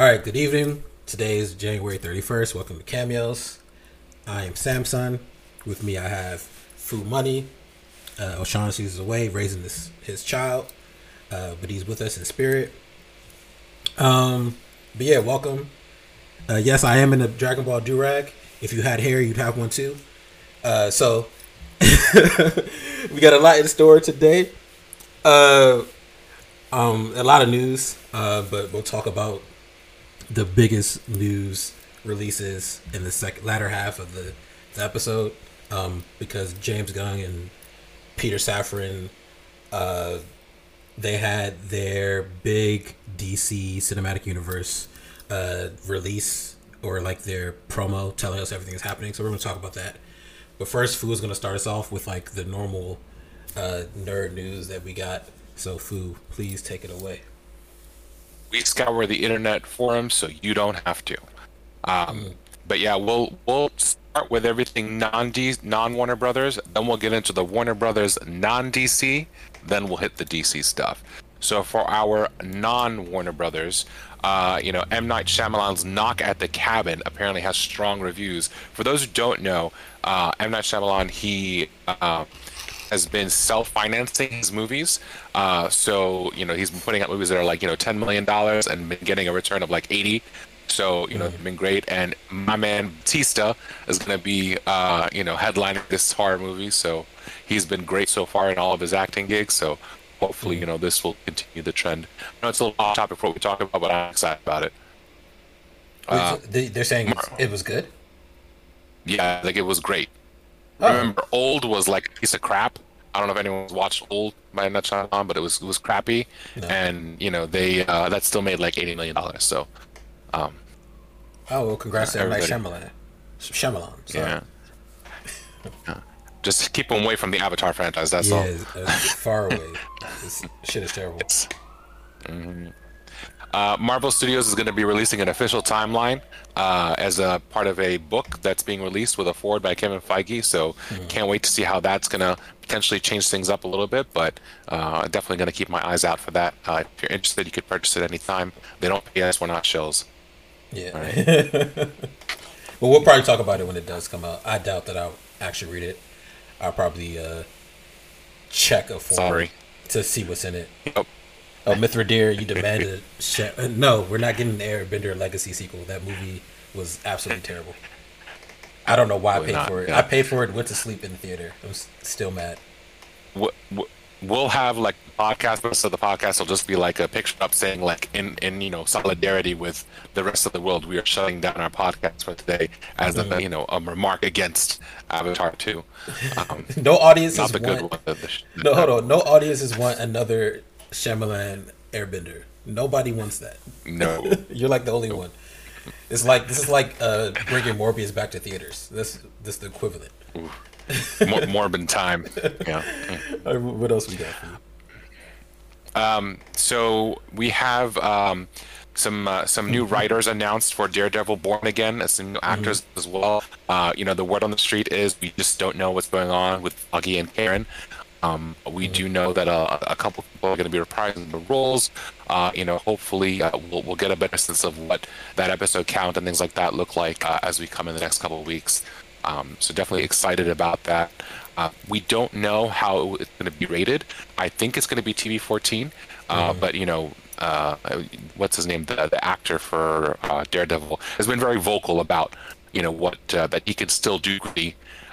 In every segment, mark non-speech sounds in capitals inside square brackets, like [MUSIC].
All right, good evening. Today is January 31st. Welcome to Cameos. I am Samson. With me, I have Fu Money. Uh, O'Shaughnessy is away raising this, his child, uh, but he's with us in spirit. Um, but yeah, welcome. Uh, yes, I am in a Dragon Ball Durag. If you had hair, you'd have one too. Uh, so [LAUGHS] we got a lot in store today. Uh, um, a lot of news, uh, but we'll talk about the biggest news releases in the second latter half of the, the episode um, because James Gunn and Peter Safran uh, they had their big DC cinematic universe uh, release or like their promo telling us everything is happening. So we're going to talk about that. But first, Fu is going to start us off with like the normal uh, nerd news that we got. So Fu, please take it away we scour the internet forums, so you don't have to. Um. But yeah, we'll we'll start with everything non non Warner Brothers, then we'll get into the Warner Brothers non DC, then we'll hit the DC stuff. So for our non Warner Brothers, uh, you know, M Night Shyamalan's Knock at the Cabin apparently has strong reviews. For those who don't know, uh, M Night Shyamalan he uh, has been self-financing his movies. Uh, so you know he's been putting out movies that are like you know ten million dollars and been getting a return of like eighty. So you know, mm. been great. And my man Batista is going to be uh, you know headlining this horror movie. So he's been great so far in all of his acting gigs. So hopefully mm. you know this will continue the trend. I know it's a little off topic for what we talk about, but I'm excited about it. Uh, They're saying it was good. Yeah, like it was great. Oh. Remember, Old was like a piece of crap. I don't know if anyone's watched Old by Night but it was it was crappy, no. and you know they uh, that still made like eighty million dollars. So, um, oh well, congrats to M Night Shyamalan. Shyamalan, sorry. yeah. Just keep them away from the Avatar franchise. That's yeah, all. Uh, far [LAUGHS] away. this shit is terrible. Mm-hmm. Uh, Marvel Studios is going to be releasing an official timeline uh, as a part of a book that's being released with a forward by Kevin Feige. So mm-hmm. can't wait to see how that's going to potentially change things up a little bit. But uh, definitely going to keep my eyes out for that. Uh, if you're interested, you could purchase it anytime. They don't pay us; we're not shills. Yeah. Right? [LAUGHS] well, we'll probably talk about it when it does come out. I doubt that I'll actually read it. I'll probably uh, check a form Sorry. to see what's in it. Yep. Oh, Mithridir, you demanded. Sh- no, we're not getting the Airbender Legacy sequel. That movie was absolutely terrible. I don't know why I paid not, for it. Yeah. I paid for it. Went to sleep in the theater. I'm still mad. We'll have like podcast, so the podcast will just be like a picture up saying like in in you know solidarity with the rest of the world, we are shutting down our podcast for today as mm-hmm. a you know a remark against Avatar two. Um, [LAUGHS] no audiences want. One, no, hold on. No audiences want another Shyamalan Airbender. Nobody wants that. No, [LAUGHS] you're like the only no. one. It's like this is like uh, bringing Morbius back to theaters. This this the equivalent. More, Morbid time. [LAUGHS] Yeah. what else we got for you? Um, so we have um, some uh, some new [LAUGHS] writers announced for Daredevil Born Again, as some new actors mm-hmm. as well. Uh, you know, the word on the street is we just don't know what's going on with Foggy and Karen. Um, we do know that uh, a couple people are going to be reprising the roles. Uh, you know, hopefully uh, we'll, we'll get a better sense of what that episode count and things like that look like uh, as we come in the next couple of weeks. Um, so definitely excited about that. Uh, we don't know how it's going to be rated. I think it's going to be TV 14, uh, mm-hmm. but you know, what's his name? The, the actor for Daredevil has been very vocal about you know what that he can still do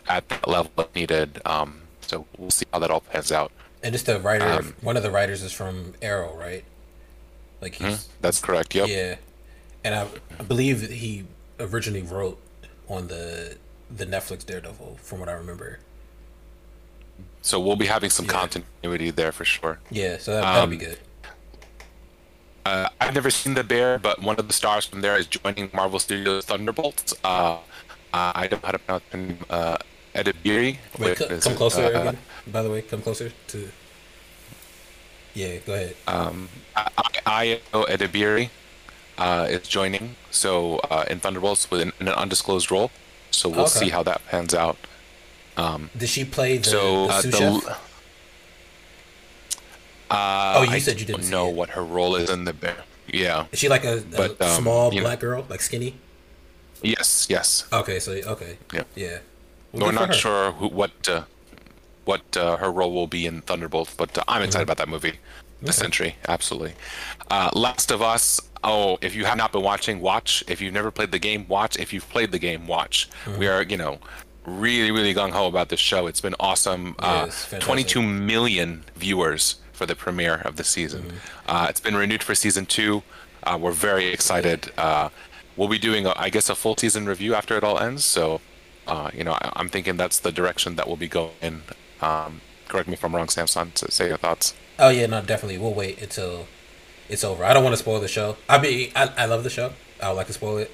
at that level if needed. Um, so we'll see how that all pans out. And just the writer, um, one of the writers is from Arrow, right? Like he's, mm, that's correct. Yep. Yeah, and I, I believe he originally wrote on the the Netflix Daredevil, from what I remember. So we'll be having some yeah. continuity there for sure. Yeah, so that, that'll um, be good. Uh, I've never seen the bear, but one of the stars from there is joining Marvel Studios Thunderbolts. Uh, I don't know how to pronounce name. Uh, Edebiri. Wait, c- come closer uh, again. By the way, come closer to. Yeah, go ahead. Um, I, know Edebiri uh, is joining, so uh, in Thunderbolts with an, an, undisclosed role. So we'll okay. see how that pans out. Um, Did she play the, so, the uh, sous chef? Uh, oh, you I said you didn't know what her role is in the bear. Yeah. Is she like a, a But, um, small you know- black girl, like skinny? Yes. Yes. Okay, so okay, Yeah. yeah. We're not sure who, what uh, what uh, her role will be in Thunderbolt, but uh, I'm excited about that movie. The Sentry, absolutely. Uh, Last of Us. Oh, if you have not been watching, watch. If you've never played the game, watch. If you've played the game, watch. We are, you know, really, really gung ho about this show. It's been awesome. uh, it's 22 million viewers for the premiere of the season. Uh, it's been renewed for season two. Uh, we're very excited. Uh, we'll be doing, a, I guess, a full season review after it all ends. So, uh, you know, I, I'm thinking that's the direction that we'll be going. in. Um, correct me if I'm wrong, Samson. To say your thoughts. Oh yeah, no, definitely. We'll wait until it's over. I don't want to spoil the show. I mean, I, I love the show. I would like to spoil it.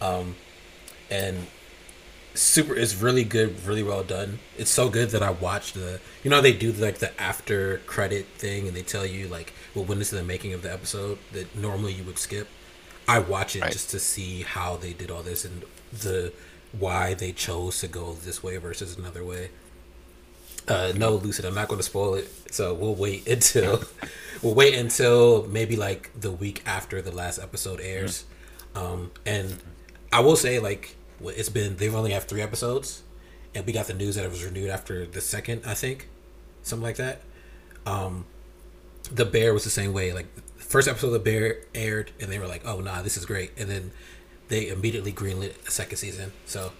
Um, and super is really good, really well done. It's so good that I watched the. You know, they do like the after credit thing, and they tell you like what went into the making of the episode that normally you would skip. I watch it Right. just to see how they did all this and the why they chose to go this way versus another way. Uh, no, Lucid, I'm not going to spoil it. So we'll wait [LAUGHS] until we'll wait until maybe like the week after the last episode airs. Um, and I will say, like, it's been they've only have three episodes, and we got the news that it was renewed after the second, I think, something like that. Um, the Bear was the same way. Like, first episode of the Bear aired, and they were like, "Oh, nah, this is great," and then they immediately greenlit a second season. So,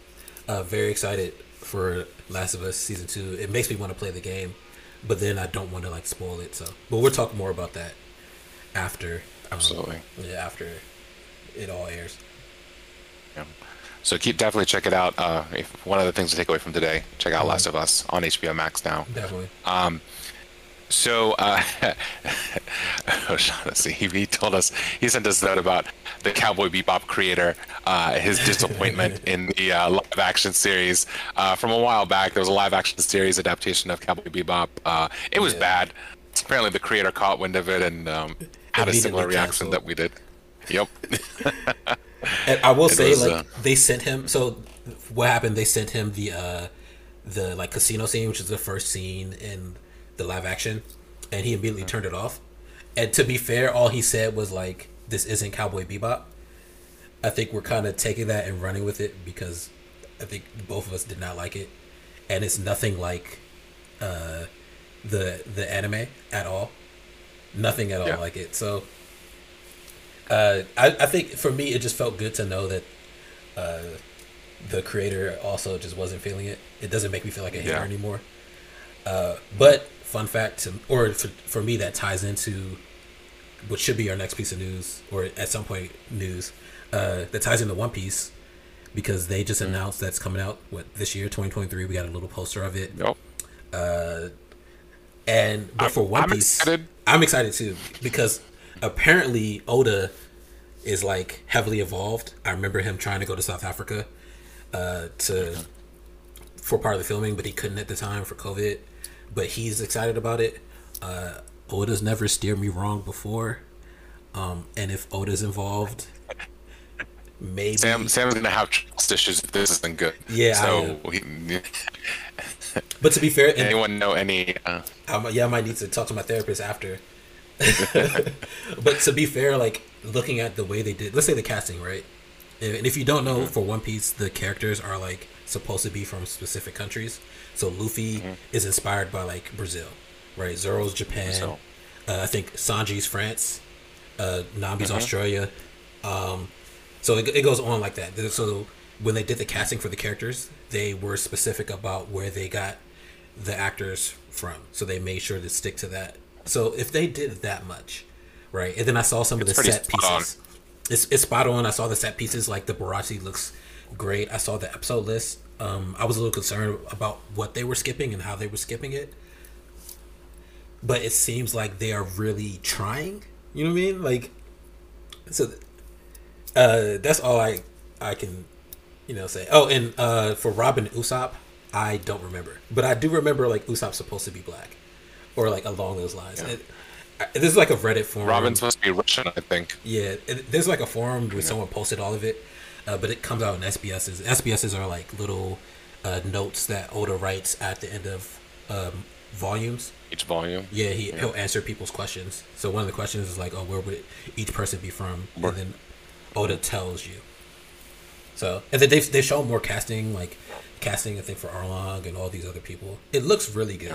uh, very excited for Last of Us season two. It makes me want to play the game, but then I don't want to like spoil it. So, but we'll talk more about that after. um, Absolutely. yeah, after it all airs. Yeah. So keep definitely check it out. Uh, if one of the things to take away from today, check out Last of Us on HBO Max now. Definitely. So, uh, O'Shaughnessy, he, he told us, he sent us a note about the Cowboy Bebop creator, uh, his disappointment [LAUGHS] in the uh, live action series. Uh, from a while back, there was a live action series adaptation of Cowboy Bebop. Uh, it was Yeah. bad. Apparently, the creator caught wind of it and um, had a similar reaction that we did. Yep. [LAUGHS] And I will say, was, like, uh, they sent him. So, what happened? They sent him the uh, the like casino scene, which is the first scene in the live action, and he immediately turned it off. And to be fair, all he said was like, "This isn't Cowboy Bebop." I think we're kind of taking that and running with it because I think both of us did not like it, and it's nothing like uh, the the anime at all. Nothing at all Yeah. like it. So uh, I, I think for me, it just felt good to know that uh, the creator also just wasn't feeling it. It doesn't make me feel like a hater Yeah. anymore. Uh, but fun fact, to, or for, for me, that ties into what should be our next piece of news, or at some point news, uh, that ties into One Piece because they just announced that's coming out what this year, twenty twenty three. We got a little poster of it, Yep. and but for One I'm Piece, excited. I'm excited too because apparently Oda is like heavily evolved. I remember him trying to go to South Africa uh, to for part of the filming, but he couldn't at the time for COVID. But he's excited about it. Uh, Oda's never steered me wrong before, um, and if Oda's involved, maybe Sam Sam's gonna have trust issues if this isn't good. Yeah, So, he, [LAUGHS] But to be fair, anyone know any? Uh, I yeah, I might need to talk to my therapist after. [LAUGHS] [LAUGHS] but to be fair, like looking at the way they did, let's say the casting, right? And if you don't know, for One Piece, the characters are like supposed to be from specific countries. So Luffy is inspired by like Brazil, right? Zoro's Japan. Uh, I think Sanji's France. Uh, Nami's Australia. Um, so it, it goes on like that. So when they did the casting for the characters, they were specific about where they got the actors from. So they made sure to stick to that. So if they did that much, right? And then I saw some It's of the set pieces. on. It's, it's spot on. I saw the set pieces like the Baratie looks great. I saw the episode list. Um, I was a little concerned about what they were skipping and how they were skipping it. But it seems like they are really trying. You know what I mean? Like, so uh, that's all I I can you know say. Oh, and uh, for Robin Usopp, I don't remember, but I do remember like Usopp's supposed to be black, or like along those lines. It, I, this is like a Reddit forum. Robin's supposed to be Russian, I think. Yeah, it, there's like a forum where someone posted all of it, uh, but it comes out in SBSs. SBSs are like little uh, notes that Oda writes at the end of um, volumes. Each volume. Yeah, he he'll answer people's questions. So one of the questions is like, "Oh, where would each person be from?" Where- And then Oda tells you. So and then they've they shown more casting, like casting I think for Arlong and all these other people. It looks really good.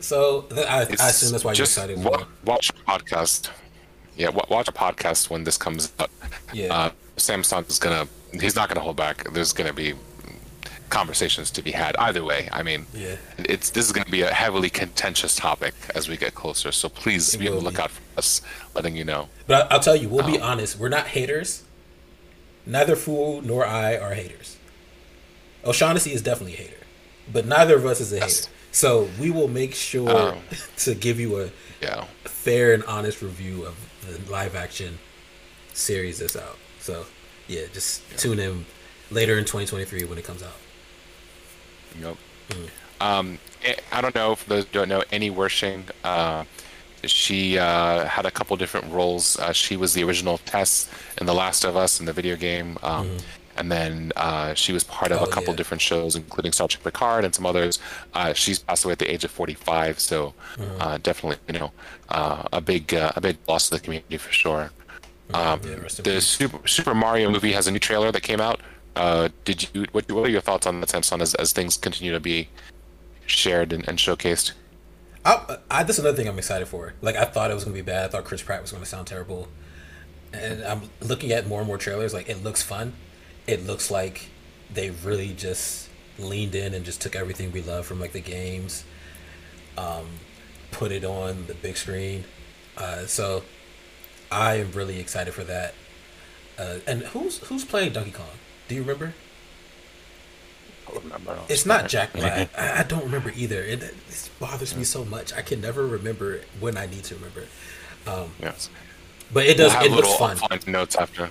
So I, I assume that's why you're excited. watch a podcast. Yeah, watch a podcast when this comes out. Yeah. Uh, Samson is gonna. He's not gonna hold back. There's gonna be conversations to be had either way. I mean, Yeah. it's this is gonna be a heavily contentious topic as we get closer. So please It be on the lookout for us, letting you know. But I'll tell you, we'll Oh. be honest. We're not haters. Neither Fool nor I are haters. O'Shaughnessy is definitely a hater, but neither of us is a Yes. hater. So we will make sure Um, [LAUGHS] to give you a Yeah. fair and honest review of the live action series that's out. So yeah, just tune in later in 2023 when it comes out. Yep. Um, I- I don't know if those who don't know Annie Wersching. Uh, she uh, had a couple different roles. Uh, she was the original Tess in The Last of Us in the video game, um, and then uh, she was part of. Oh, a couple yeah. different shows, including Star Trek Picard and some others. Uh, she's passed away at the age of 45, so Mm-hmm. uh, definitely, you know, uh, a big uh, a big loss to the community for sure. Um, Yeah, the. Super, Super Mario movie has a new trailer that came out. Uh, did you? What, what are your thoughts on that, Samson? As, as things continue to be shared and, and showcased. I, I that's another thing I'm excited for. Like I thought it was gonna be bad. I thought Chris Pratt was gonna sound terrible, and I'm looking at more and more trailers. Like it looks fun. It looks like they really just leaned in and just took everything we love from like the games, um, put it on the big screen. Uh, so I am really excited for that. Uh, and who's who's playing Donkey Kong? Do you remember? Remember. It's not Jack [LAUGHS] Black. I, I don't remember either. It, it bothers me so much. I can never remember when I need to remember. Um, Yes. but it We'll does. have it looks little fun. notes after.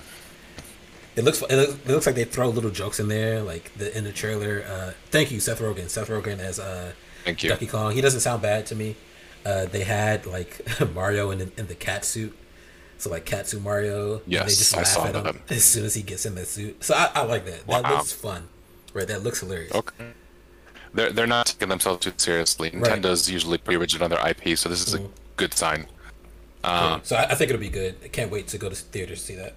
It looks. It looks, it looks like they throw little jokes in there, like the in the trailer. Uh, thank you, Seth Rogen. Seth Rogen as uh, Thank you. Donkey Kong. He doesn't sound bad to me. Uh, they had like [LAUGHS] Mario in the, in the cat suit, so like cat suit Mario. Yes, they just I laugh saw at him that. as soon as he gets in the suit. So I, I like that. That Wow. looks fun. Right, that looks hilarious. Okay. They're they're not taking themselves too seriously. Right. Mm-hmm. Nintendo's usually pretty rigid on their IP, so this is a good sign. Yeah. So I, I think it'll be good. I can't wait to go to theaters to see that.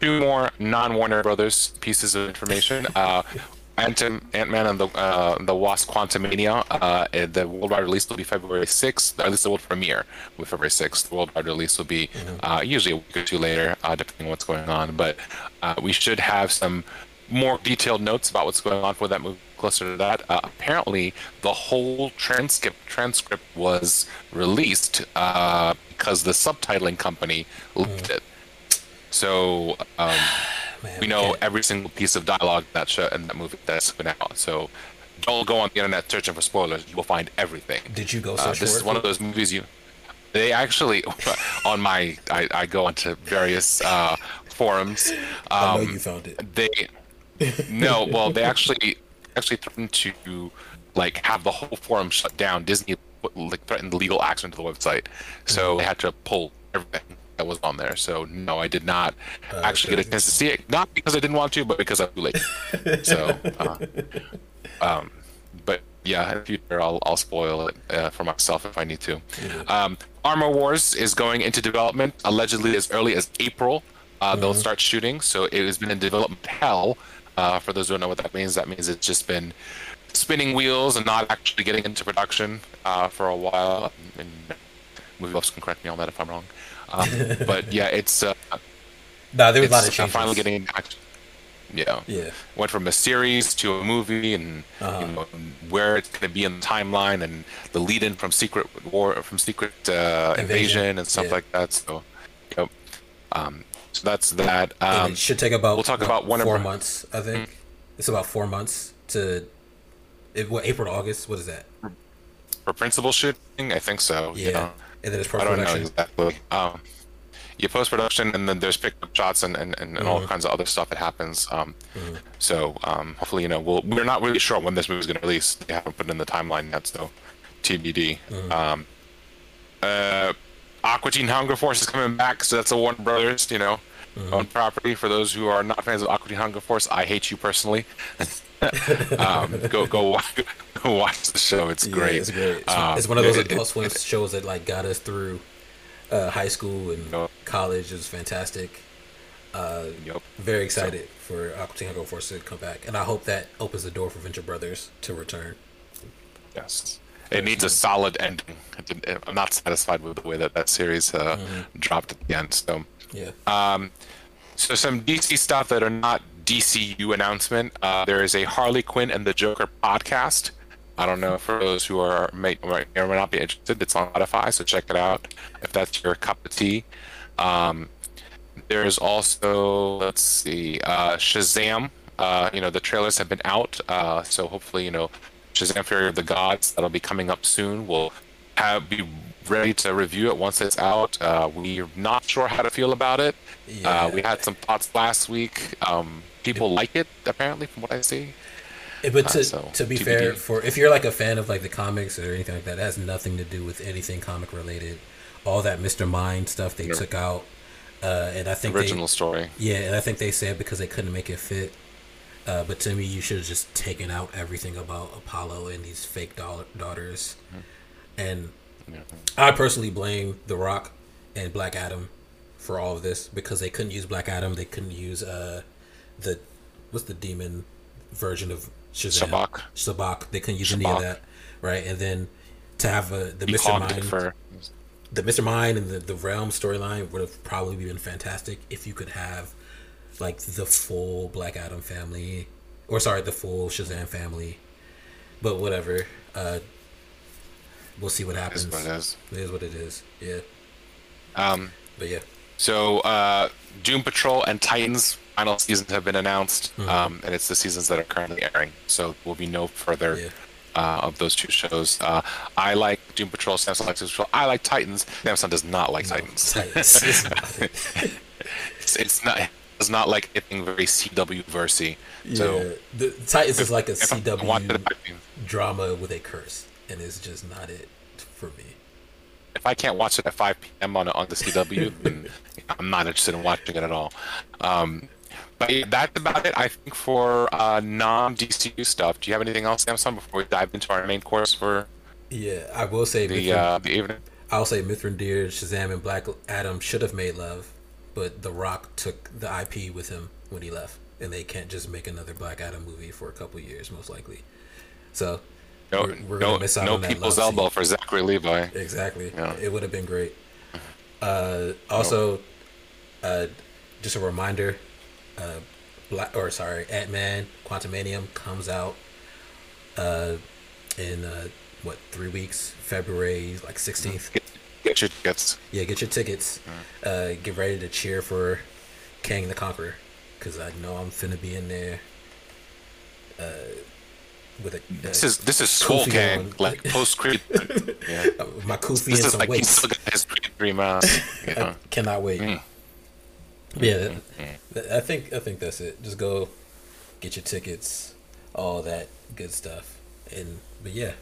Two more non-Warner Brothers pieces of information. Uh, Ant Man and the uh, the Wasp: Quantumania. Uh, the worldwide release will be February sixth. At least the world premiere will be February sixth. The worldwide release will be uh, usually a week or two later, uh, depending on what's going on. But uh, we should have some more detailed notes about what's going on for that movie closer to that. Uh, apparently, the whole transcript transcript was released uh, because the subtitling company leaked it. So um, [SIGHS] Man, we know can't- every single piece of dialogue in that show and that movie that's been out. So don't go on the internet searching for spoilers. You will find everything. Did you go Uh, this is one of those movies you. They actually [LAUGHS] on my I, I go onto various uh, forums. I know Um, you found it. they no well they actually actually threatened to like have the whole forum shut down disney like threatened legal action to the website so they had to pull everything that was on there. So no i did not actually get a chance to see it. Not because i didn't want to but because i'm too late. So [LAUGHS] uh, um but yeah in the future i'll, I'll spoil it uh, for myself if i need to. Um, armor wars is going into development allegedly as early as april. Uh, they'll start shooting. So it has been in development hell uh, for those who don't know what that means. That means it's just been spinning wheels and not actually getting into production uh, for a while. And movie buffs can correct me on that if i'm wrong um, but yeah it's uh, Nah, there was a lot of changes. finally getting action. Yeah. Yeah. Went from a series to a movie, and Uh-huh. you know where it's going to be in the timeline, and the lead-in from Secret War, from Secret uh, Invasion. Invasion, and stuff Yeah. like that. So, yep. Um, so that's that. Um, it should take about we'll talk what, about Warner four months. I think it's about four months to it, what April to August. What is that? for principal shooting, I think so. Yeah, You know? And then it's I don't know production. exactly. Um, you post production, and then there's pickup shots and, and, and, and all Mm-hmm. kinds of other stuff that happens. Um, So um, hopefully, you know, we'll, we're not really sure when this movie's going to release. They haven't put it in the timeline yet, so TBD. Mm-hmm. Um, uh, Aqua Teen Hunger Force is coming back, so that's a Warner Brothers, you know, Mm-hmm. owned property. For those who are not fans of Aqua Teen Hunger Force, I hate you personally. [LAUGHS] [LAUGHS] um, go go watch, [LAUGHS] go watch the show. It's great. Yeah, it's great. It's, Um, it's one of those it- Adult Swim shows that like got us through uh, high school and Yup. college. It was fantastic. Uh, Yep. very excited for Aqua Teen Hunger Force to come back, and I hope that opens the door for Venture Brothers to return. Yes. It needs a solid ending. I'm not satisfied with the way that that series uh, Mm-hmm. dropped at the end. So, Yeah. um, so some DC stuff that are not DCU announcement. Uh, there is a Harley Quinn and the Joker podcast. I don't know for those who are may, may or may not be interested. It's on Spotify, so check it out if that's your cup of tea. Um, there's also let's see, uh, Shazam. Uh, you know the trailers have been out, uh, so hopefully you know Shazam: Fury of the Gods that'll be coming up soon. We'll have be ready to review it once it's out. Uh, we're not sure how to feel about it. Yeah. Uh, we had some thoughts last week. Um, people like it apparently, from what I see. Eh, But to, Uh, so, to be TBD. fair, for if you're like a fan of like the comics or anything like that, it has nothing to do with anything comic related. All that Mr. Mind stuff they Yeah. took out, uh, and I think Original they, story. yeah, and I think they said because they couldn't make it fit. Uh, but to me, you should have just taken out everything about Apollo and these fake daughters. And Yeah. I personally blame The Rock and Black Adam for all of this because they couldn't use Black Adam. They couldn't use uh, the what's the demon version of Shazam? Shabak. Sabbac. They couldn't use any of that, right? And then to have a, the He Mr. Mind, for the Mr. Mind and the, the Realm storyline would have probably been fantastic if you could have like the full Black Adam family, or sorry, the full Shazam family. But whatever, uh, we'll see what happens. is what it is. It is what it is. Yeah, Um, but yeah, So, uh, Doom Patrol and Titans final seasons have been announced, Mm-hmm. um, and it's the seasons that are currently airing. So, will be no further Yeah. uh, of those two shows. Uh, I like Doom Patrol. Samson likes Doom Patrol. I like Titans. Samson does not like Titans. [LAUGHS] Titans. [LAUGHS] It's not- It's, not. It's not like anything very CW versy. So, yeah, the Titans is like a if CW drama with a curse, and it's just not it for me. if I can't watch it at 5 p.m. on on the CW, [LAUGHS] then I'm not interested in watching it at all. Um, but yeah, that's about it, I think, for uh, non-DCU stuff. Do you have anything else, Samson, before we dive into our main course for Yeah, I will say the Mithran- uh, the evening? I'll say Mithrin Deer, Shazam, and Black Adam should have made love, but The Rock took the IP with him when he left, and they can't just make another Black Adam movie for a couple years, most likely. So No, we're, we're gonna miss out no on that people's love scene. elbow for Zachary Levi. Exactly. Yeah. It would have been great. [LAUGHS] Uh, also, uh, just a reminder, uh, Black or sorry, Ant Man Quantumania comes out uh, in uh, what three weeks? February like sixteenth. Get, get your tickets. Yeah, get your tickets. Uh, get ready to cheer for Kang the Conqueror, because I know I'm finna be in there. Uh, with a This is this is Gang, on. like [LAUGHS] post Creed. yeah. my Kofi This and is some like he's weights. still got his Creed three mask. [LAUGHS] You I cannot wait. Mm. Yeah, I think I think that's it. Just go get your tickets, all that good stuff, and but yeah.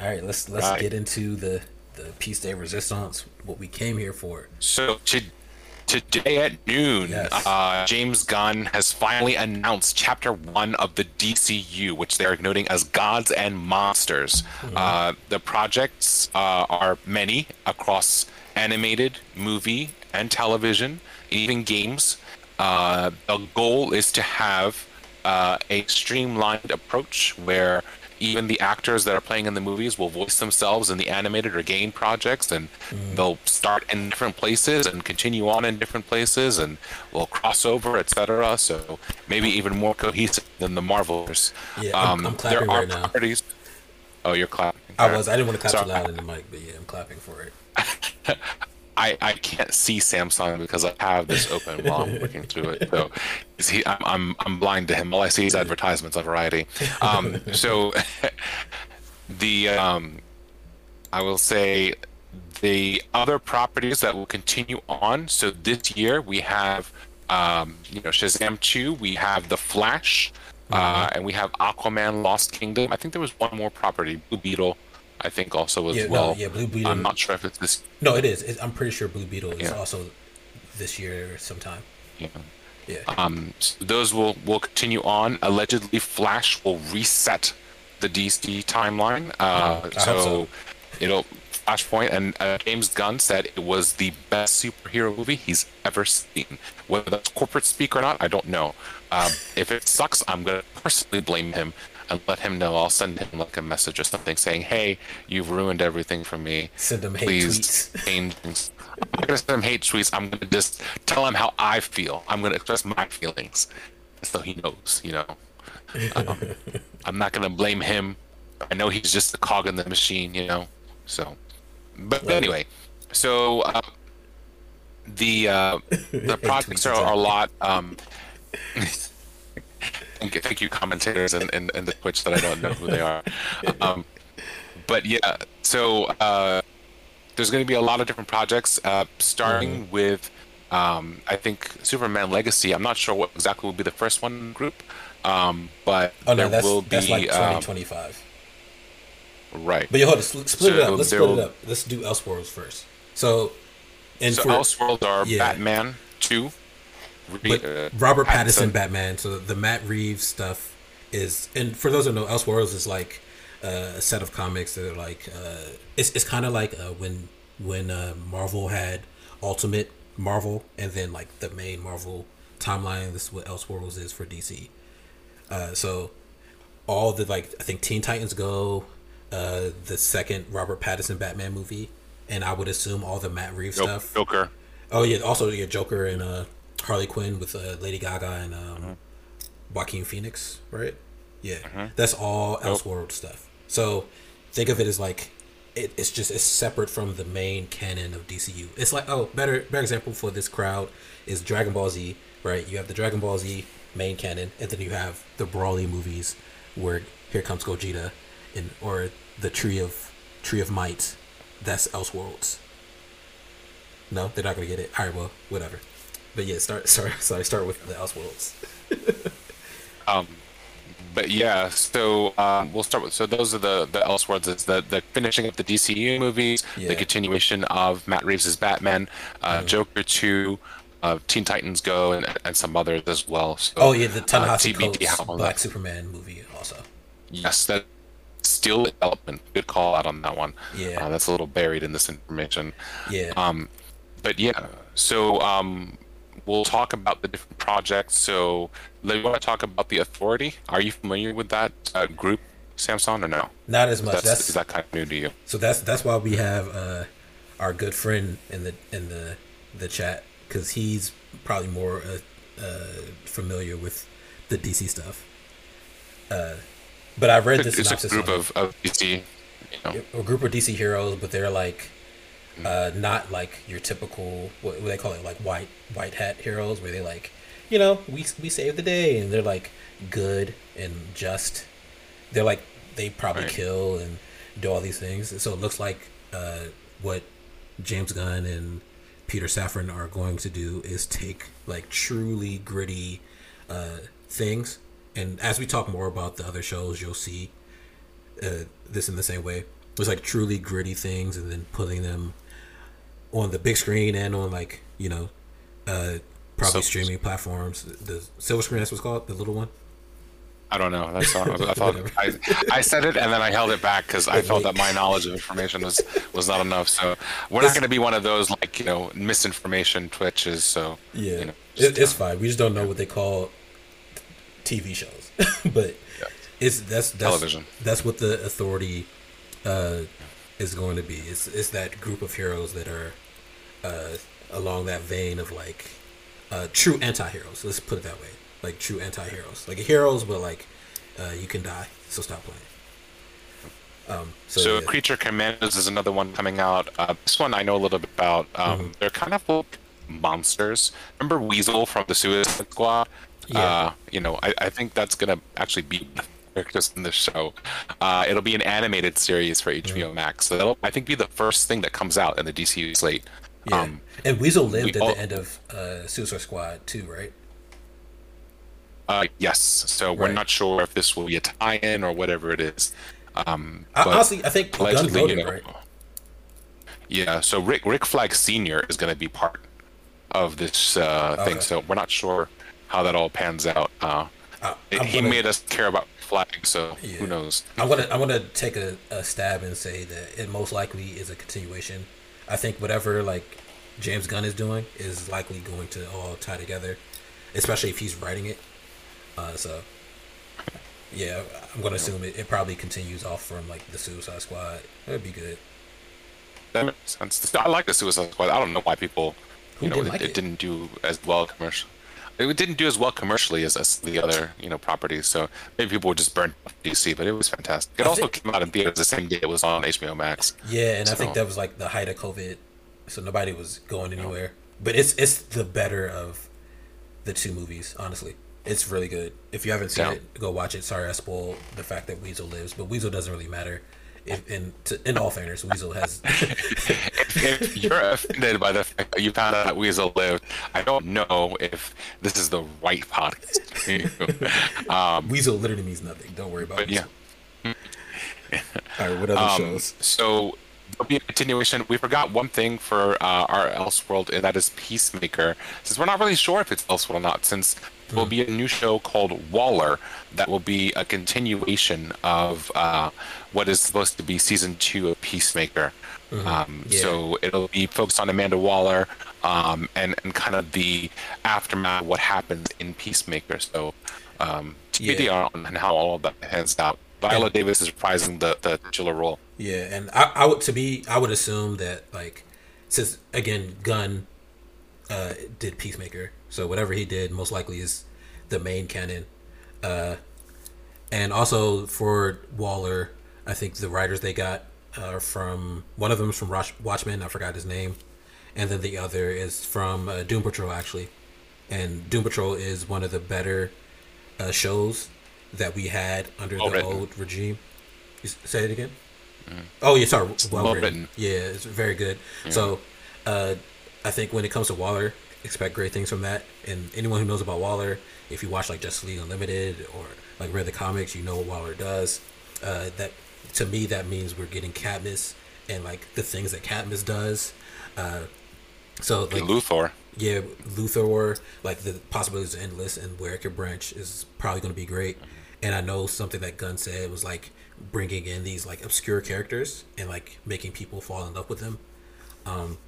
All right, let's let's Right. get into the the piece de resistance. What we came here for. So to, today at noon, Yes. uh, James Gunn has finally announced Chapter One of the DCU, which they are noting as Gods and Monsters. Uh, the projects uh, are many across animated, movie, and television, even games. Uh, the goal is to have uh, a streamlined approach where even the actors that are playing in the movies will voice themselves in the animated or game projects and they'll start in different places and continue on in different places and will cross over etc so maybe even more cohesive than the marvels Yeah, I'm- I'm clapping there are right now. properties oh you're clapping I was I didn't want to clap Sorry. too loud in the mic, but yeah, I'm clapping for it. [LAUGHS] [LAUGHS] I, I can't see Samson because I have this open while I'm looking through it. So is he, I'm, I'm, I'm blind to him. All I see is advertisements on Variety. Um, so [LAUGHS] the um, I will say the other properties that will continue on. So this year we have um, you know Shazam 2, we have The Flash, uh, and we have Aquaman Lost Kingdom. I think there was one more property, Blue Beetle. I think also as Yeah, no, well. yeah, Blue Beetle- I'm not sure if it's this No, it is. I'm pretty sure Blue Beetle is Yeah. also this year sometime. Yeah. Yeah. Um, so those will will continue on. Allegedly, Flash will reset the DC timeline. Uh, hope so, so. it'll Flashpoint and uh, James Gunn said it was the best superhero movie he's ever seen. Whether that's corporate speak or not, I don't know. Um, if it sucks, I'm gonna personally blame him and let him know. I'll send him like a message or something saying, "Hey, you've ruined everything for me. Send him hate Please tweets. [LAUGHS] change things." I'm not gonna send him hate tweets. I'm gonna just tell him how I feel. I'm gonna express my feelings, so he knows. You know, um, [LAUGHS] I'm not gonna blame him. I know he's just a cog in the machine. You know, so. But anyway, so uh, the uh, [LAUGHS] the projects are, are a lot. Um, thank you, thank you, commentators in, in, in the Twitch that I don't know who they are. [LAUGHS] Um, but yeah, so uh, there's going to be a lot of different projects, uh, starting Mm-hmm. with um, I think Superman Legacy. I'm not sure what exactly will be the first one in the group, um, but Oh no, there that's will be that's like um, 2025. right. But you hold it. Split, split it up. Let's split it up. Let's do Elseworlds first. So, and So for Elseworlds are yeah. Batman two. Uh, Robert Pattinson Batman. So the Matt Reeves stuff is, and for those who know, Elseworlds is like uh, a set of comics that are like uh, it's it's kind of like uh, when when uh, Marvel had Ultimate Marvel, and then like the main Marvel timeline. This is what Elseworlds is for DC. Uh, so all the like I think Teen Titans Go, uh, the second Robert Pattinson Batman movie, and I would assume all the Matt Reeves Jo- stuff. Joker. Oh yeah, also your Joker and uh, Harley Quinn with uh, Lady Gaga and um, Mm-hmm. Joaquin Phoenix, right? Yeah, that's all Elseworld stuff. So think of it as like it, it's just it's separate from the main canon of DCU. It's like oh, better better example for this crowd is Dragon Ball Z, right? You have the Dragon Ball Z main canon, and then you have the Broly movies where here comes Gogeta, and or the Tree of Tree of Might. That's Elseworlds. No, they're not gonna get it. All right, well, whatever. But yeah, start. [LAUGHS] Sorry, sorry. Start with the Elseworlds. [LAUGHS] Um, but yeah, so um, we'll start with so those are the the Elseworlds. It's the the finishing of the DCU movies, Yeah. the continuation of Matt Reeves' Batman, uh, Joker two, uh, Teen Titans Go, and, and some others as well. So, Oh yeah, the uh, Coates how Black Superman movie also. Yes, that still development. Good call out on that one. Yeah. uh, that's a little buried in this information. Yeah. Um, but yeah, so um, we'll talk about the different projects. So, you want to talk about the Authority? Are you familiar with that uh, group, Samson, or no? Not as much. That's, That's, is that kind of new to you? so that's that's why we have uh, our good friend in the in the the chat because he's probably more uh, uh, familiar with the DC stuff. Uh, but I've read this. It's a group of, of DC. You know, a group of DC heroes, but they're like uh, not like your typical what, what they call it like white white hat heroes, where they like you know we we save the day and they're like good and just. They're like they probably Right. kill and do all these things. So it looks like uh, what James Gunn and Peter Safran are going to do is take like truly gritty uh, things. And as we talk more about the other shows, you'll see uh, this in the same way. It's like truly gritty things, and then putting them on the big screen and on like you know, uh, probably So- streaming platforms. The silver screen, that's what's called, the little one. I don't know. That's not, I thought [LAUGHS] I, I said it and then I held it back because I felt that my knowledge of information was was not enough. So we're not going to be one of those like you know misinformation twitches. So Yeah, you know, it, it's uh, fine. We just don't know what they call TV shows, [LAUGHS] but it's that's that's Television. That's what the authority uh, is going to be. It's it's that group of heroes that are uh, along that vein of like uh, true anti-heroes. Let's put it that way, like true anti-heroes, like heroes, but like uh, you can die, so stop playing. Um, so, So, yeah. Creature Commandos is another one coming out. Uh, this one I know a little bit about. Um, Mm-hmm. They're kind of like monsters. Remember Weasel from the Suicide Squad? Yeah. Uh, you know, I, I think that's gonna actually be characters in the show. Uh, it'll be an animated series for HBO. Max. So that'll I think be the first thing that comes out in the DCU slate. yeah. Um, and Weasel lived we at all- the end of uh, Suicide Squad too, right? uh, yes. So we're not sure if this will be a tie-in or whatever it is. Um, I, honestly, I think allegedly, voted you know. right. Yeah, so Rick Rick Flag Senior is going to be part of this uh, Okay. thing. So we're not sure how that all pans out. Uh, I, he gonna- made us care about flags, so Yeah. who knows? I'm gonna I'm gonna take a, a stab and say that it most likely is a continuation. I think whatever like James Gunn is doing is likely going to all tie together, especially if he's writing it. Uh, so yeah, I'm gonna assume it, it probably continues off from like the Suicide Squad. It'd be good. That makes sense. I like the Suicide Squad. I don't know why people, Who you know, didn't it, like it it? didn't do as well commercial. It didn't do as well commercially as, as the other, you know, properties. So maybe people were just burnt off DC, but it was fantastic. It I also think- came out in theaters the same day it was on HBO Max. Yeah, and I think that was like the height of COVID, so nobody was going anywhere. But it's it's the better of the two movies, honestly. It's really good. If you haven't seen Yeah. it, go watch it. Sorry, I spoiled the fact that Weasel lives, but Weasel doesn't really matter. If in to, in all fairness, Weasel has [LAUGHS] if you're offended by the fact that you found out that Weasel lived, I don't know if this is the right podcast. [LAUGHS] um, Weasel literally means nothing. Don't worry about it. yeah. All right, what other Um, shows? So there'll be a continuation. We forgot one thing for uh, our Elseworld, and that is Peacemaker. Since we're not really sure if it's Elseworld or not, since there will be a new show called Waller that will be a continuation of uh, what is supposed to be season two of Peacemaker. Um, Yeah. So it'll be focused on Amanda Waller um, and and kind of the aftermath of what happens in Peacemaker. So um, TBD Yeah. on how all of that pans out. Viola And- Davis is reprising the the titular role. Yeah, and I, I would to be I would assume that like since again Gunn uh, did Peacemaker, so whatever he did most likely is the main canon. Uh, and also for Waller, I think the writers they got are from one of them is from Watch, Watchmen. I forgot his name, and then the other is from uh, Doom Patrol actually. And Doom Patrol is one of the better uh, shows that we had under Well the written. old regime. You say it again. Oh yeah, sorry. Well, well written. written. Yeah, it's very good. So, uh, I think when it comes to Waller, expect great things from that. And anyone who knows about Waller, if you watch like Justice League Unlimited or like read the comics, you know what Waller does. Uh, that to me, that means we're getting Katniss and like the things that Katniss does. Uh, so like Luthor. yeah, Luthor, like the possibilities are endless, and where it could branch is probably going to be great. And I know something that Gunn said was like bringing in these like obscure characters and like making people fall in love with them. Um,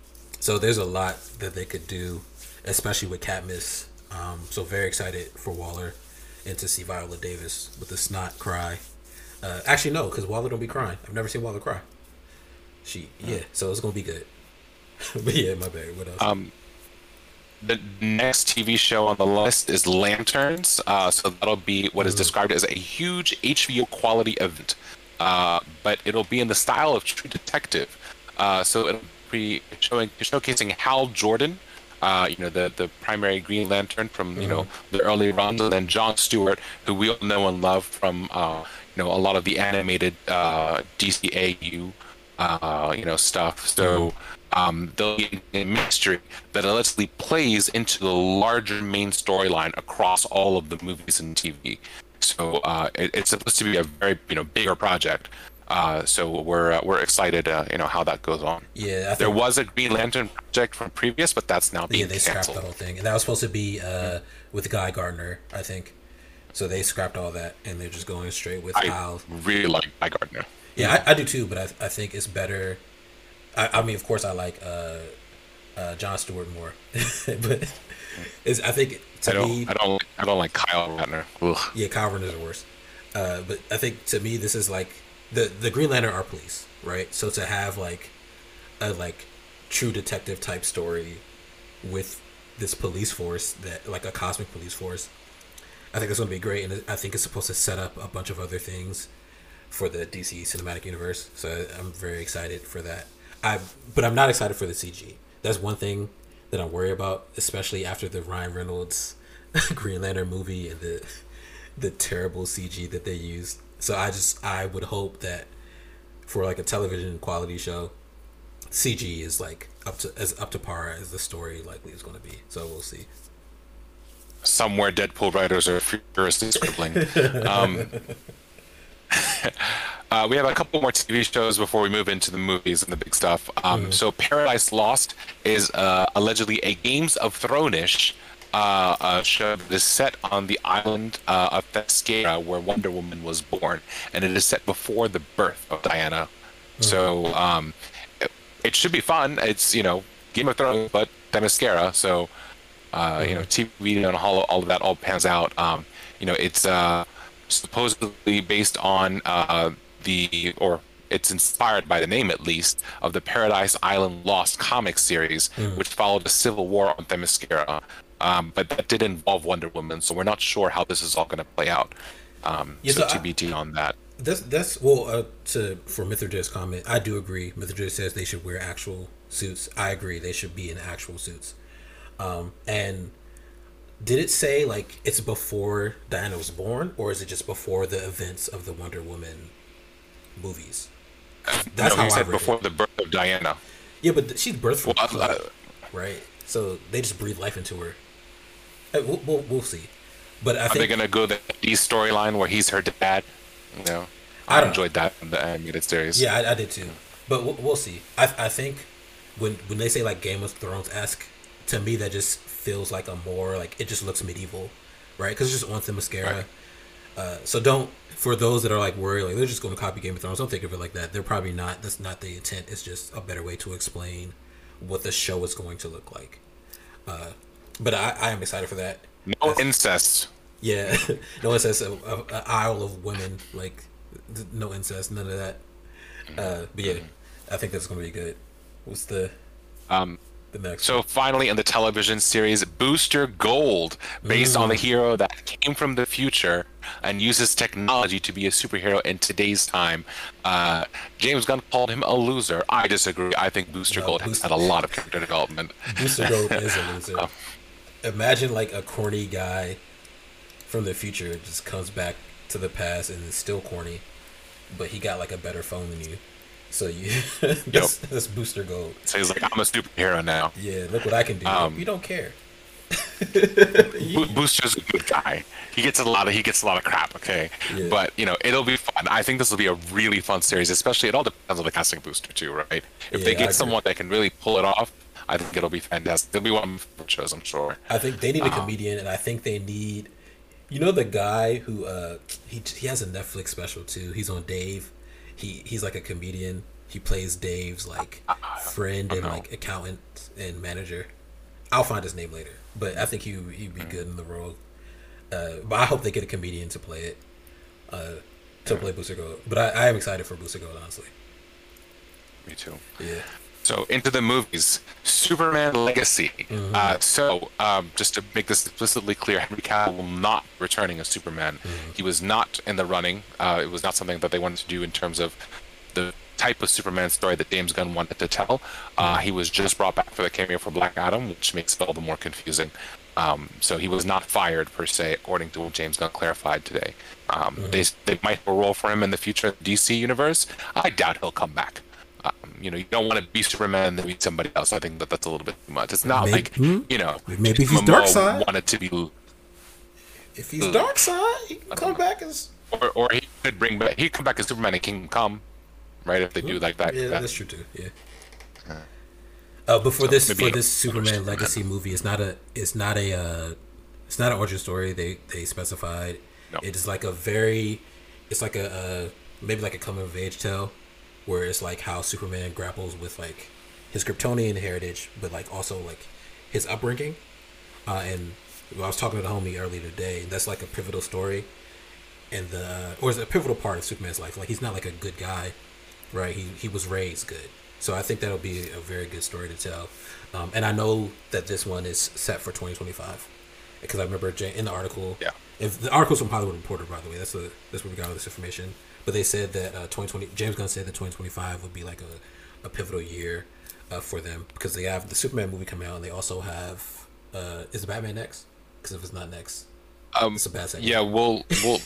so there's a lot that they could do, especially with Katniss. Um, so very excited for Waller and to see Viola Davis with the snot cry. Uh, actually, no, because Waller don't be crying. I've never seen Waller cry. She yeah, so it's gonna be good. [LAUGHS] but yeah, my bad. What else? Um, the next TV show on the list is Lanterns. Uh, so that'll be what is described as a huge HBO quality event, uh, but it'll be in the style of True Detective. Uh, so it'll be showing showcasing Hal Jordan, uh, you know the the primary Green Lantern from you know the early runs, and then John Stewart, who we all know and love from uh, you know a lot of the animated uh, DCAU uh, you know stuff. So um, there'll be a mystery that allegedly plays into the larger main storyline across all of the movies and TV. So uh, it, it's supposed to be a very you know bigger project. Uh, so we're uh, we're excited, uh, you know, how that goes on. yeah, I think There was a Green Lantern project from previous, but that's now Yeah, being they scrapped canceled. the whole thing, and that was supposed to be uh, with Guy Gardner, I think. So they scrapped all that, and they're just going straight with I Hal. really like Guy Gardner. Yeah, I, I do too, but I, I think it's better. I, I mean, of course, I like uh, uh, John Stewart more, [LAUGHS] but it's, I think to I don't, me, I don't, I don't like Kyle Rayner. Ugh. yeah, Kyle the worst. Uh, but I think to me, this is like the the Green Lantern are police, right? So to have like a like true detective type story with this police force that like a cosmic police force, I think it's going to be great, and I think it's supposed to set up a bunch of other things for the DC cinematic universe. So I'm very excited for that. I but I'm not excited for the CG. That's one thing that I'm worried about, especially after the Ryan Reynolds [LAUGHS] Green Lantern movie and the the terrible CG that they used. So I just I would hope that for like a television quality show, CG is like up to as up to par as the story likely is going to be. So we'll see. Somewhere Deadpool writers are furiously scribbling. um, [LAUGHS] uh, we have a couple more TV shows before we move into the movies and the big stuff. Um, So Paradise Lost is uh, allegedly a Games of Thrones-ish uh, uh, show that is set on the island uh, of Themyscira, where Wonder Woman was born, and it is set before the birth of Diana. So um, it, it should be fun. It's you know Game of Thrones, but Themyscira. So uh, you know TV and all, all of that all pans out. Um, you know it's uh, supposedly based on uh, the or it's inspired by the name at least of the Paradise Island Lost comic series, which followed a civil war on Themyscira. Um, but that did involve Wonder Woman, so we're not sure how this is all going to play out. Um, Yeah, so so on that. That's that's well uh, to for Mithrid's comment. I do agree. Mithrid says they should wear actual suits. I agree. They should be in actual suits. Um, and did it say like it's before Diana was born, or is it just before the events of the Wonder Woman movies? That's no, how he I said read before it. the birth of Diana. Yeah, but she's birthed from Well, uh, blood, right? So they just breathe life into her. Uh, We'll, we'll, we'll see. But I Are they going to go the D storyline where he's her dad? You know, I I, enjoyed that in the animated series. Yeah, I, I did too. But we'll, we'll see. I, I think when when they say like Game of Thrones esque, to me that just feels like a more like it just looks medieval, right? Because it's just on Themyscira. Right. Uh, so don't for those that are like worried like they're just going to copy Game of Thrones. Don't think of it like that. They're probably not. That's not the intent. It's just a better way to explain what the show is going to look like. Uh, but I, I am excited for that. No That's- incest. yeah, [LAUGHS] no incest. a, a, a isle of women like no incest, none of that. Uh, but yeah, I think that's gonna be good. What's the Um, the next? So finally, in the television series Booster Gold, based on the hero that came from the future and uses technology to be a superhero in today's time, uh, James Gunn called him a loser. I disagree. I think Booster No, Gold has had a lot of character development. Booster Gold [LAUGHS] is a loser. Imagine like a corny guy from the future just comes back to the past and is still corny, but he got like a better phone than you. So you [LAUGHS] that's, that's Booster Gold. So he's like, I'm a superhero now. Yeah, look what I can do. Um, you don't care. Bo- Booster's a good guy. He gets a lot of he gets a lot of crap. Okay, Yeah. but you know it'll be fun. I think this will be a really fun series. Especially it all depends on the casting booster too, right? If Yeah, they get someone that can really pull it off, I think it'll be fantastic. It'll be one of my shows, I'm sure. I think they need a comedian, and I think they need, you know, the guy who uh he he has a Netflix special too. He's on Dave. He he's like a comedian. He plays Dave's like friend and like accountant and manager. I'll find his name later, but I think he he'd be good in the role. Uh, but I hope they get a comedian to play it, uh, to play Booster Gold. But I, I am excited for Booster Gold, honestly. Me too. Yeah. So into the movies, Superman Legacy. Uh, so um, just to make this explicitly clear, Henry Cavill will not be returning as Superman. He was not in the running. Uh, it was not something that they wanted to do in terms of the type of Superman story that James Gunn wanted to tell. Uh, he was just brought back for the cameo for Black Adam, which makes it all the more confusing. Um, so he was not fired per se, according to what James Gunn clarified today. Um, They they might have a role for him in the future DC universe. I doubt he'll come back. Um, you know, you don't want to be Superman and then be somebody else. I think that that's a little bit too much. It's not Maybe- like hmm? you know, Maybe if he's Momoa Darkseid. wanted to be, If he's Darkseid, he can come back as or, or he could bring back. He'd come back as Superman and Kingdom Come, right? If they do like that. Yeah, that- that's true too. Yeah. Uh, but for this for this Superman legacy movie, it's not a it's not a uh, it's not an origin story. They they specified No. it is like a very it's like a uh, maybe like a coming of age tale where it's like how Superman grapples with like his Kryptonian heritage, but like also like his upbringing. Uh, and I was talking to the homie earlier today. That's like a pivotal story, and the or is a pivotal part of Superman's life. Like he's not like a good guy, right? He he was raised good, so I think that'll be a very good story to tell. Um, and I know that this one is set for 2025 because I remember in the article. Yeah. If the article's from Hollywood Reporter, by the way, that's the that's where we got all this information. But they said that uh, 2020 James Gunn said that 2025 would be like a, a pivotal year uh, for them because they have the Superman movie coming out and they also have uh, is Batman next? Because if it's not next, Um, it's a bad segment. yeah, we'll we'll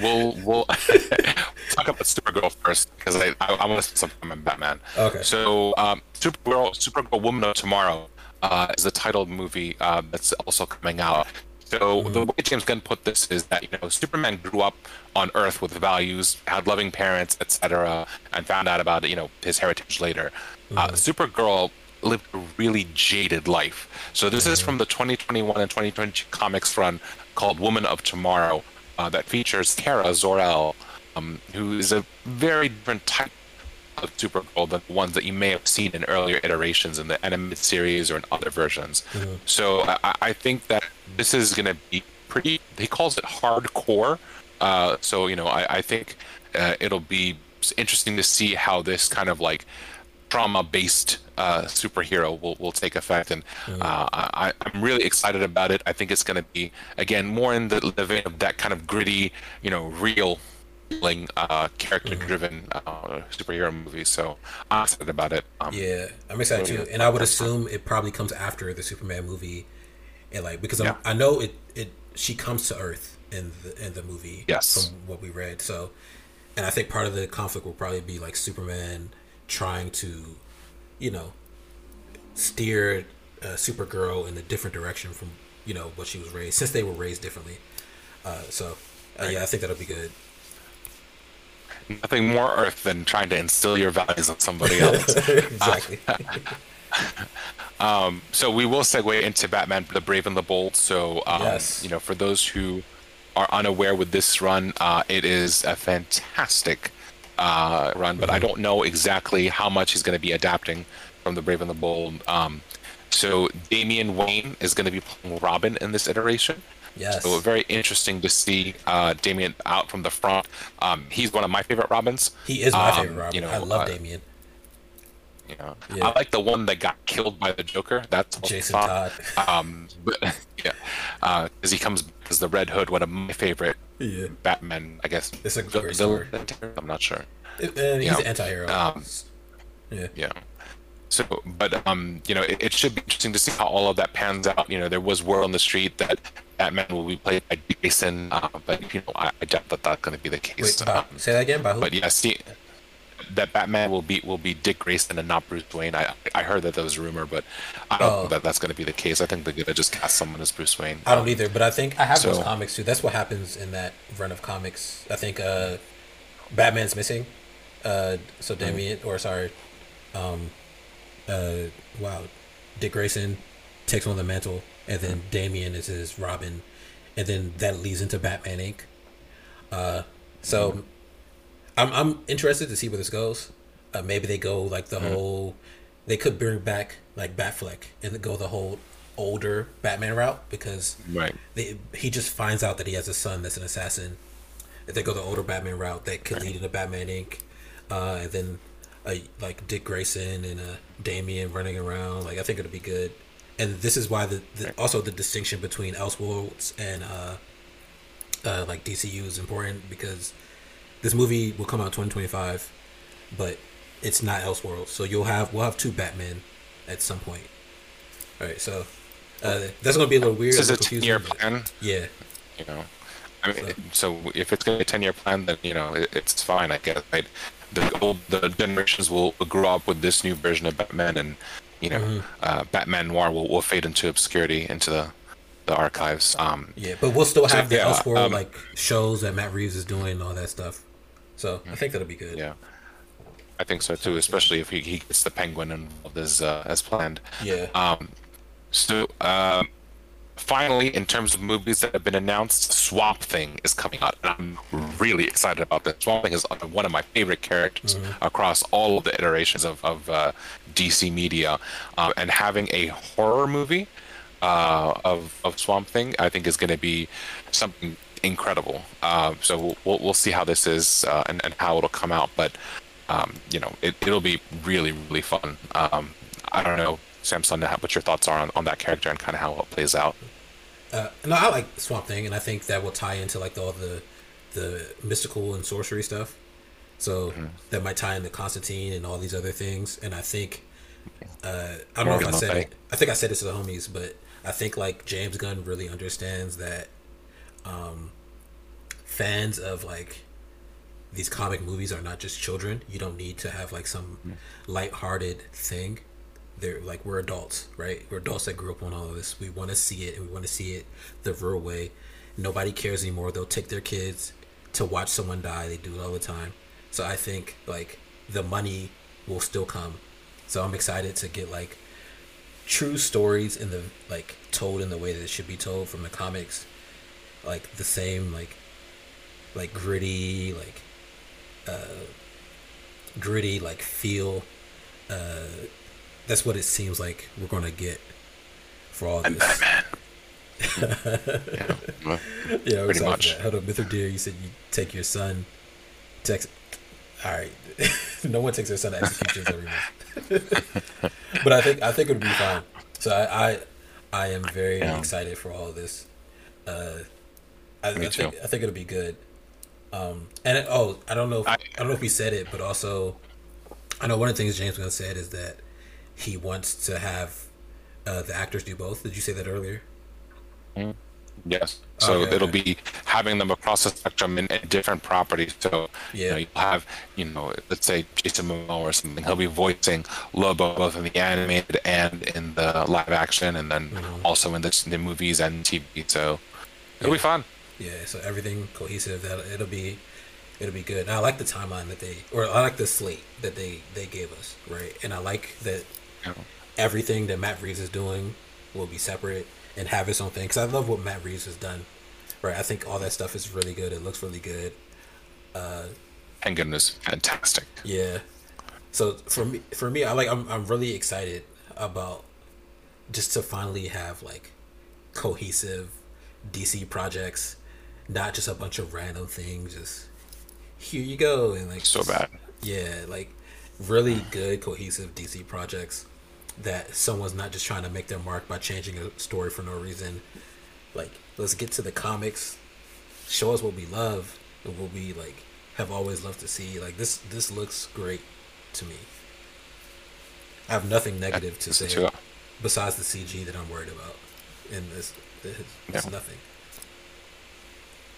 we'll we'll [LAUGHS] talk about Supergirl first because I I, I want to spend some time on Batman. Okay. So um, Supergirl Supergirl Woman of Tomorrow uh, is the titled movie uh, that's also coming out. So the way James Gunn put this is that you know Superman grew up on Earth with values, had loving parents, etc., and found out about you know his heritage later. Uh, Supergirl lived a really jaded life. So this is from the 2021 and 2022 comics run called Woman of Tomorrow uh, that features Kara Zor-El, um, who is a very different type of Supergirl than the ones that you may have seen in earlier iterations in the animated series or in other versions. Mm-hmm. So I, I think that this is going to be pretty. He calls it hardcore. Uh, so you know, I, I think uh, it'll be interesting to see how this kind of like trauma-based uh, superhero will, will take effect, and uh, I, I'm really excited about it. I think it's going to be again more in the, the vein of that kind of gritty, you know, real uh, character-driven uh, superhero movie. So I'm excited about it. Um, Yeah, I'm excited too, and I would assume it probably comes after the Superman movie, and like because I'm, Yeah. I know it it she comes to Earth in the in the movie. Yes. from what we read. So, and I think part of the conflict will probably be like Superman trying to, you know, steer uh, Supergirl in a different direction from you know what she was raised since they were raised differently. Uh, so, uh, yeah, I think that'll be good. Nothing more Earth than trying to instill your values on somebody else. [LAUGHS] exactly. [LAUGHS] [LAUGHS] so we will segue into Batman: The Brave and the Bold. So, um, Yes. you know, for those who are unaware with this run, uh, it is a fantastic uh, run, but I don't know exactly how much he's going to be adapting from The Brave and the Bold. Um, so Damian Wayne is going to be playing Robin in this iteration. Yes. So very interesting to see uh, Damian out from the front. Um, he's one of my favorite Robins. He is my Um, favorite Robin. you know, I love uh, Damian. You know, Yeah. I like the one that got killed by the Joker. That's Jason. Todd. Um, but [LAUGHS] yeah, because he comes as the Red Hood, one of my favorite Yeah. Batman. I guess It's a great villain. I'm not sure. And he's Yeah. an anti-hero. Um, yeah. Yeah. So, but um, you know, it, it should be interesting to see how all of that pans out. You know, there was word on the street that Batman will be played by Jason, uh, but you know, I, I doubt that that's going to be the case. Wait, by, Um, say that again. By who? but yeah, see, that Batman will be will be Dick Grayson and not Bruce Wayne. I I heard that that was a rumor, but I don't Oh. think that that's going to be the case. I think they're going to just cast someone as Bruce Wayne. I don't either, but I think I have those comics too. That's what happens in that run of comics. I think uh, Batman's missing. Uh, so Mm-hmm. Damian, or sorry, um, uh, wow, Dick Grayson takes on the mantle, and then Mm-hmm. Damian is his Robin, and then that leads into Batman Inc. Uh, so Mm-hmm. I'm I'm interested to see where this goes. Uh, maybe they go like Mm-hmm. the whole. They could bring back like Batfleck and go the whole older Batman route because Right. they, he just finds out that he has a son that's an assassin. If they go the older Batman route, that could lead into Batman Inc. Uh, and then uh, like Dick Grayson and uh, Damian running around. Like I think it'll be good. And this is why the, the also the distinction between Elseworlds and uh, uh, like DCU is important because this movie will come out 2025, but it's not Elseworlds. So you'll have we'll have two Batman at some point. All right, so uh, that's gonna be a little weird. This is a ten-year plan. Yeah, You know, I mean, so if it's going to be a ten-year plan, then you know it, it's fine. I guess. Right? The old the generations will grow up with this new version of Batman, and you know, Mm-hmm. uh, Batman Noir will, will fade into obscurity into the the archives. Um, yeah, but we'll still So, have the yeah, Elseworld um, like shows that Matt Reeves is doing and all that stuff. So I think that'll be good. yeah, I think so too. Especially if he, he gets the Penguin involved as uh, as planned. Yeah. Um, so, um, finally, in terms of movies that have been announced, Swamp Thing is coming out, and I'm really excited about this. Swamp Thing is one of my favorite characters across all of the iterations of, of uh, DC media, uh, and having a horror movie uh, of of Swamp Thing, I think is going to be something incredible. Uh, so we'll- we'll see how this is uh, and and how it'll come out, but um, you know it it'll be really really fun. Um, I don't know, Samson, what your thoughts are on, on that character and kind of how it plays out. Uh, no, I like Swamp Thing, and I think that will tie into like all the the mystical and sorcery stuff. So Mm-hmm. that might tie into Constantine and all these other things. And I think uh, I don't know if I said it. I think I said this to the homies, but I think like James Gunn really understands that um, fans of like these comic movies are not just children. You don't need to have like some light-hearted thing. They're like we're adults, right? We're adults that grew up on all of this. We want to see it, and we want to see it the real way. Nobody cares anymore. They'll take their kids to watch someone die. They do it all the time. So I think like the money will still come. So I'm excited to get like true stories in the like told in the way that it should be told from the comics, like the same like like gritty like uh gritty like feel. Uh, that's what it seems like we're gonna get for all And this. Batman. [LAUGHS] yeah. well, Yeah, Pretty much. Hold up, Mr. Deer, you said you take your son. Text. All right, [LAUGHS] no one takes their son to executions every month. but I think I think it would be fine. So I I, I am very Yeah. excited for all this. Uh, I, Me I think. I think it'll be good. Um, and it, oh, I don't know. If, I, I- don't know if we said it, but also, I know one of the things James Gunn said is that he wants to have uh, the actors do both. Did you say that earlier? Yes. So Okay, it'll okay. be having them across the spectrum in, in different properties. So you Yeah. know, you'll have, you know, let's say Jason Momoa or something. He'll be voicing Lobo both in the animated and in the live action, and then Mm-hmm. also in the, the movies and TV. So it'll be fun. Yeah, so everything cohesive. That it'll be, it'll be good. And I like the timeline that they, or I like the slate that they they gave us, right? And I like that everything that Matt Reeves is doing will be separate and have its own thing. Because I love what Matt Reeves has done, right? I think all that stuff is really good. It looks really good. Uh, Thank goodness, fantastic. Yeah. So for me, for me, I like. I'm I'm really excited about just to finally have like cohesive DC projects, not just a bunch of random things. Just here you go and like So bad. Yeah, like really good cohesive DC projects that someone's not just trying to make their mark by changing a story for no reason. Like let's get to the comics, show us what we love and what we like have always loved to see. Like this this looks great to me. I have nothing negative to say besides the CG that I'm worried about. And this, Yeah. nothing.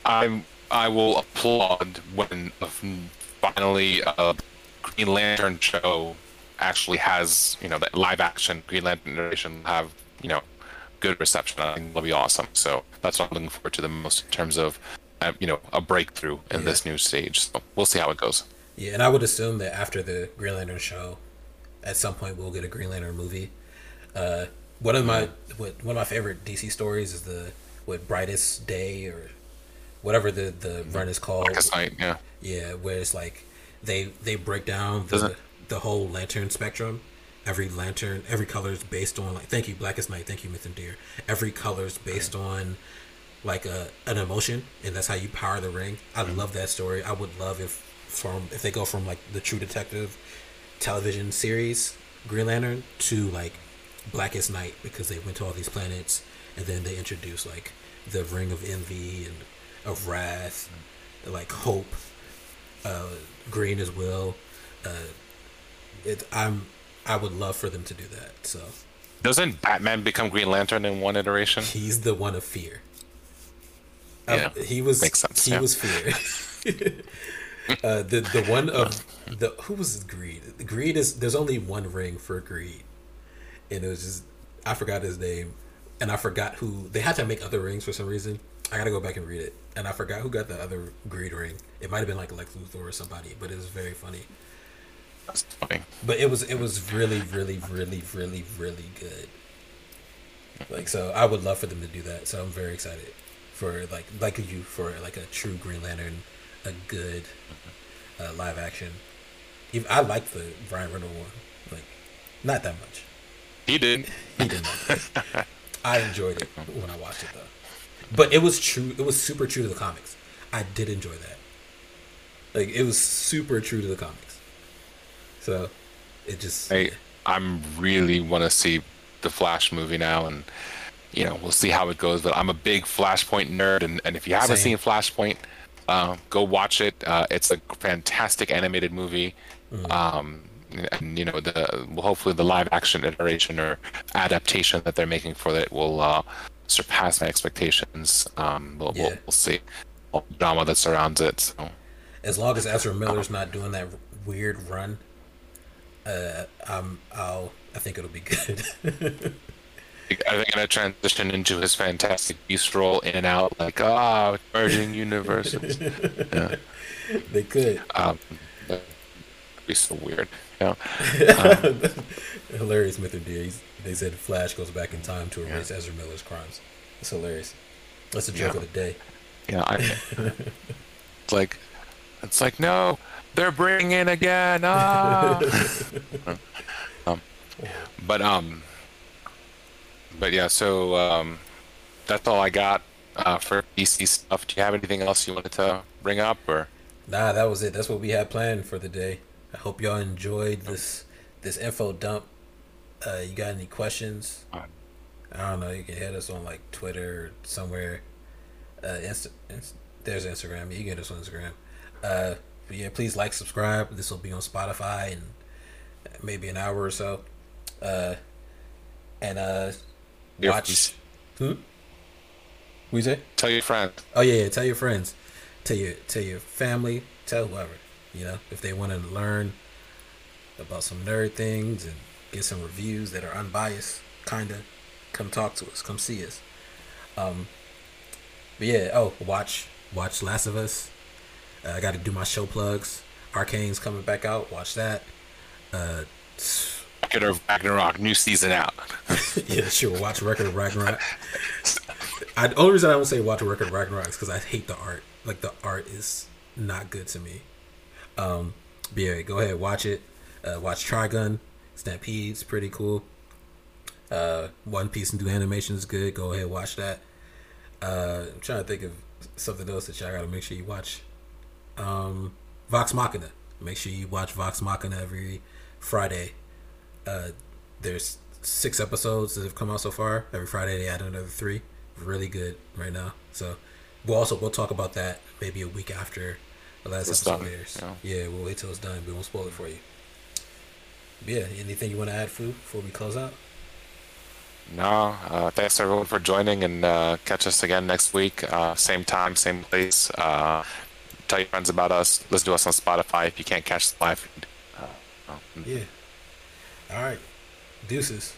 I I will applaud when uh, finally a Green Lantern show actually has you know that live action Green Lantern narration have you know good reception. I think it'll be awesome. So that's what I'm looking forward to the most in terms of uh, you know a breakthrough in Yeah. this new stage. So we'll see how it goes. Yeah, and I would assume that after the Green Lantern show, at some point we'll get a Green Lantern movie. Uh, one of my what, one of my favorite DC stories is the what Brightest Day or whatever the the run is called. Yeah Yeah, where it's like they they break down the Doesn't- the whole lantern spectrum. Every lantern, every color is based on like. Thank you, Blackest Night. Thank you, Myth and Deer. Every color is based on like a an emotion, and that's how you power the ring. I love that story. I would love if from if they go from like the True Detective television series Green Lantern to like Blackest Night because they went to all these planets and then they introduce like the Ring of Envy and of Wrath, like Hope, uh, Green as well. Uh, it, I'm I would love for them to do that. So doesn't Batman become Green Lantern in one iteration? he's the one of fear. Yeah, Uh, he was. makes sense, He yeah. was fear. [LAUGHS] uh, the the one of the who was greed? Greed is there's only one ring for greed, and it was just I forgot his name, and I forgot who they had to make other rings for some reason. I gotta go back and read it, and I forgot who got the other greed ring. It might have been like Lex Luthor or somebody, but it was very funny. That's funny. But it was it was really really really really really good. Like so, I would love for them to do that. So I'm very excited for like like you for like a true Green Lantern, a good uh, live action. Even, I like the Ryan Reynolds one, like not that much. He did. He didn't. [LAUGHS] I enjoyed it when I watched it though, but it was true. It was super true to the comics. I did enjoy that. Like it was super true to the comics. So it just I I'm really want to see the Flash movie now, and you know we'll see how it goes. But I'm a big Flashpoint nerd, and, and if you haven't Same. seen Flashpoint, uh, go watch it. Uh, it's a fantastic animated movie. Um, and you know the hopefully the live action iteration or adaptation that they're making for it will uh, surpass my expectations. Um, we'll, we'll, we'll see all the drama that surrounds it. So as long as Ezra Miller's not doing that weird run, uh, um, I'll I think it'll be good. [LAUGHS] Are they going to transition into his Fantastic Beast role in and out, like ah, merging universes? [LAUGHS] yeah, they could. um, that'd be so weird. Yeah, [LAUGHS] Hilarious Mr. Deer. He's they said Flash goes back in time to erase Ezra Miller's crimes. It's hilarious. That's a joke Yeah. of the day. Yeah, I, [LAUGHS] it's like, it's like no, they're bringing in again. Ah. [LAUGHS] um, but um, but yeah. So um, that's all I got uh, for DC stuff. Do you have anything else you wanted to bring up or? Nah, that was it. That's what we had planned for the day. I hope y'all enjoyed this this info dump. Uh, you got any questions? Uh, I don't know. You can hit us on like Twitter or somewhere. Uh, Insta- Inst- there's Instagram. You can get us on Instagram. Uh, but yeah, please like, subscribe. This will be on Spotify in maybe an hour or so. Uh, and uh, Your watch. Hmm. We say? Tell your friend. Oh yeah, yeah, tell your friends, tell your tell your family, tell whoever. You know, if they want to learn about some nerd things and get some reviews that are unbiased, kinda, come talk to us, come see us. Um, but yeah, oh, watch watch Last of Us. Uh, I got to do my show plugs. Arcane's coming back out. Watch that. Uh, Record of Ragnarok, new season out. [LAUGHS] yeah, sure. Watch Record of Ragnarok. I, the only reason I don't say watch Record of Ragnarok is because I hate the art. Like the art is not good to me. Um, but yeah, go ahead, watch it. Uh, watch Trigun, Stampede's pretty cool. Uh, One Piece and do animation is good. Go ahead, watch that. Uh, I'm trying to think of something else that y'all gotta make sure you watch. Um, Vox Machina. Make sure you watch Vox Machina every Friday. Uh, there's six episodes that have come out so far. Every Friday they add another three. Really good right now. So we'll also we'll talk about that maybe a week after the last It's episode done, airs. yeah. Yeah, we'll wait till it's done. But We won't spoil it for you. Yeah, anything you want to add, Fu, before we close out? No, uh, thanks everyone for joining and uh, catch us again next week. Uh, same time, same place. Uh, tell your friends about us. Listen to us on Spotify if you can't catch the live feed. Uh, Yeah. All right. Deuces.